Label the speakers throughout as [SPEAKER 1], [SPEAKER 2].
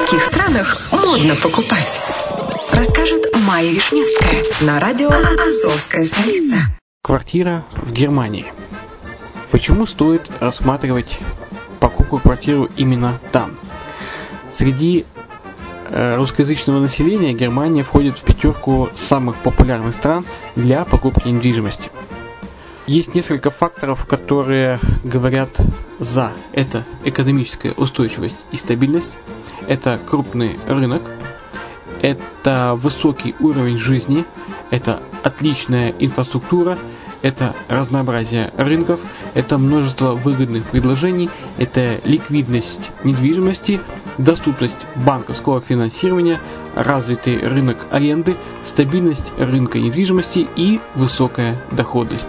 [SPEAKER 1] каких странах модно покупать? Расскажет Майя Вишневская на радио «Азовская столица».
[SPEAKER 2] Квартира в Германии. Почему стоит рассматривать покупку квартиры именно там? Среди э, русскоязычного населения Германия входит в пятерку самых популярных стран для покупки недвижимости. Есть несколько факторов, которые говорят за. Это экономическая устойчивость и стабильность, это крупный рынок, это высокий уровень жизни, это отличная инфраструктура, это разнообразие рынков, это множество выгодных предложений, это ликвидность недвижимости, доступность банковского финансирования, развитый рынок аренды, стабильность рынка недвижимости и высокая доходность.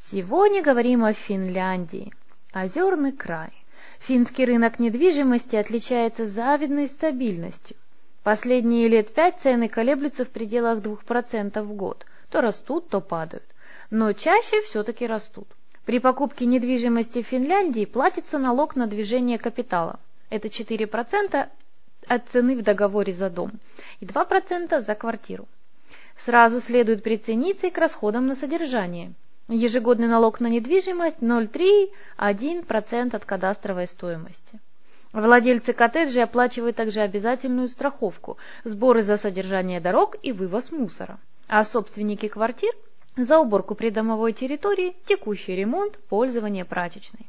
[SPEAKER 3] Сегодня говорим о Финляндии. Озерный край. Финский рынок недвижимости отличается завидной стабильностью. Последние лет пять цены колеблются в пределах 2% в год. То растут, то падают. Но чаще все-таки растут. При покупке недвижимости в Финляндии платится налог на движение капитала. Это 4% от цены в договоре за дом и 2% за квартиру. Сразу следует прицениться и к расходам на содержание. Ежегодный налог на недвижимость 0,3-1% от кадастровой стоимости. Владельцы коттеджей оплачивают также обязательную страховку, сборы за содержание дорог и вывоз мусора. А собственники квартир – за уборку придомовой территории, текущий ремонт, пользование прачечной.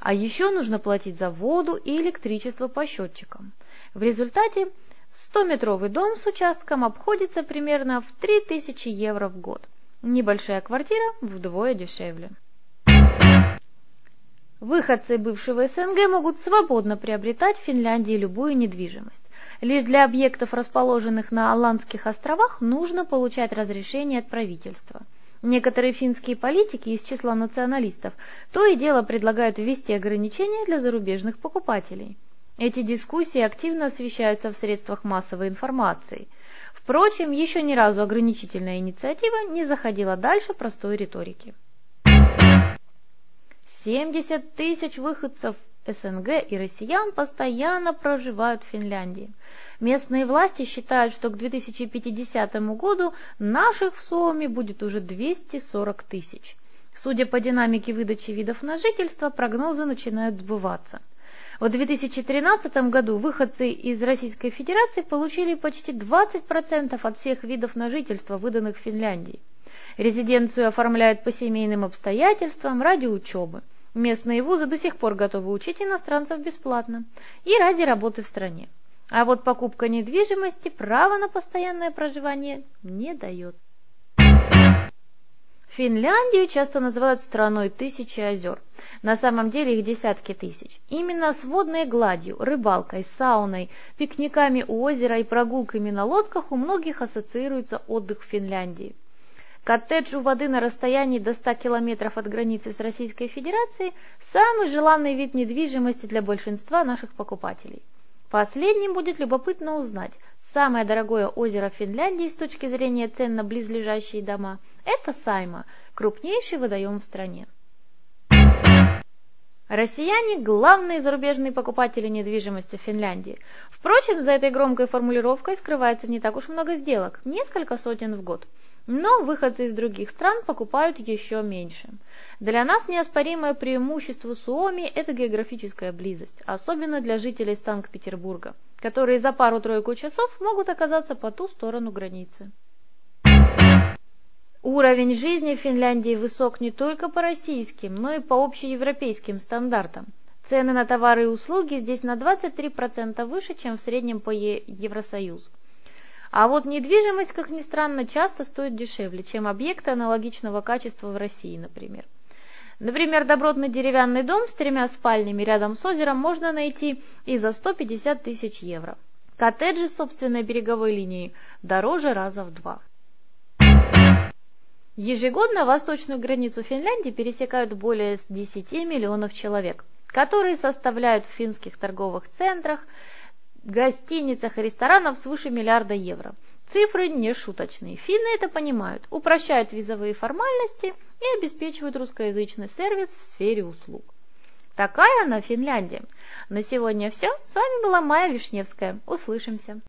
[SPEAKER 3] А еще нужно платить за воду и электричество по счетчикам. В результате 100-метровый дом с участком обходится примерно в 3000 евро в год. Небольшая квартира вдвое дешевле. Выходцы бывшего СНГ могут свободно приобретать в Финляндии любую недвижимость. Лишь для объектов, расположенных на Аландских островах, нужно получать разрешение от правительства. Некоторые финские политики из числа националистов то и дело предлагают ввести ограничения для зарубежных покупателей. Эти дискуссии активно освещаются в средствах массовой информации. Впрочем, еще ни разу ограничительная инициатива не заходила дальше простой риторики. 70 тысяч выходцев СНГ и россиян постоянно проживают в Финляндии. Местные власти считают, что к 2050 году наших в Суоме будет уже 240 тысяч. Судя по динамике выдачи видов на жительство, прогнозы начинают сбываться. В 2013 году выходцы из Российской Федерации получили почти 20% от всех видов на жительство, выданных Финляндии. Резиденцию оформляют по семейным обстоятельствам ради учебы. Местные вузы до сих пор готовы учить иностранцев бесплатно и ради работы в стране. А вот покупка недвижимости права на постоянное проживание не дает. Финляндию часто называют страной тысячи озер. На самом деле их десятки тысяч. Именно с водной гладью, рыбалкой, сауной, пикниками у озера и прогулками на лодках у многих ассоциируется отдых в Финляндии. Коттедж у воды на расстоянии до 100 километров от границы с Российской Федерацией – самый желанный вид недвижимости для большинства наших покупателей. Последним будет любопытно узнать, самое дорогое озеро Финляндии с точки зрения цен на близлежащие дома – это Сайма, крупнейший водоем в стране. Россияне – главные зарубежные покупатели недвижимости в Финляндии. Впрочем, за этой громкой формулировкой скрывается не так уж много сделок – несколько сотен в год – но выходцы из других стран покупают еще меньше. Для нас неоспоримое преимущество Суоми – это географическая близость, особенно для жителей Санкт-Петербурга, которые за пару-тройку часов могут оказаться по ту сторону границы. Уровень жизни в Финляндии высок не только по российским, но и по общеевропейским стандартам. Цены на товары и услуги здесь на 23% выше, чем в среднем по Евросоюзу. А вот недвижимость, как ни странно, часто стоит дешевле, чем объекты аналогичного качества в России, например. Например, добротный деревянный дом с тремя спальнями рядом с озером можно найти и за 150 тысяч евро. Коттеджи с собственной береговой линией дороже раза в два. Ежегодно восточную границу Финляндии пересекают более 10 миллионов человек, которые составляют в финских торговых центрах гостиницах и ресторанах свыше миллиарда евро. Цифры не шуточные. Финны это понимают, упрощают визовые формальности и обеспечивают русскоязычный сервис в сфере услуг. Такая она Финляндия. На сегодня все. С вами была Майя Вишневская. Услышимся.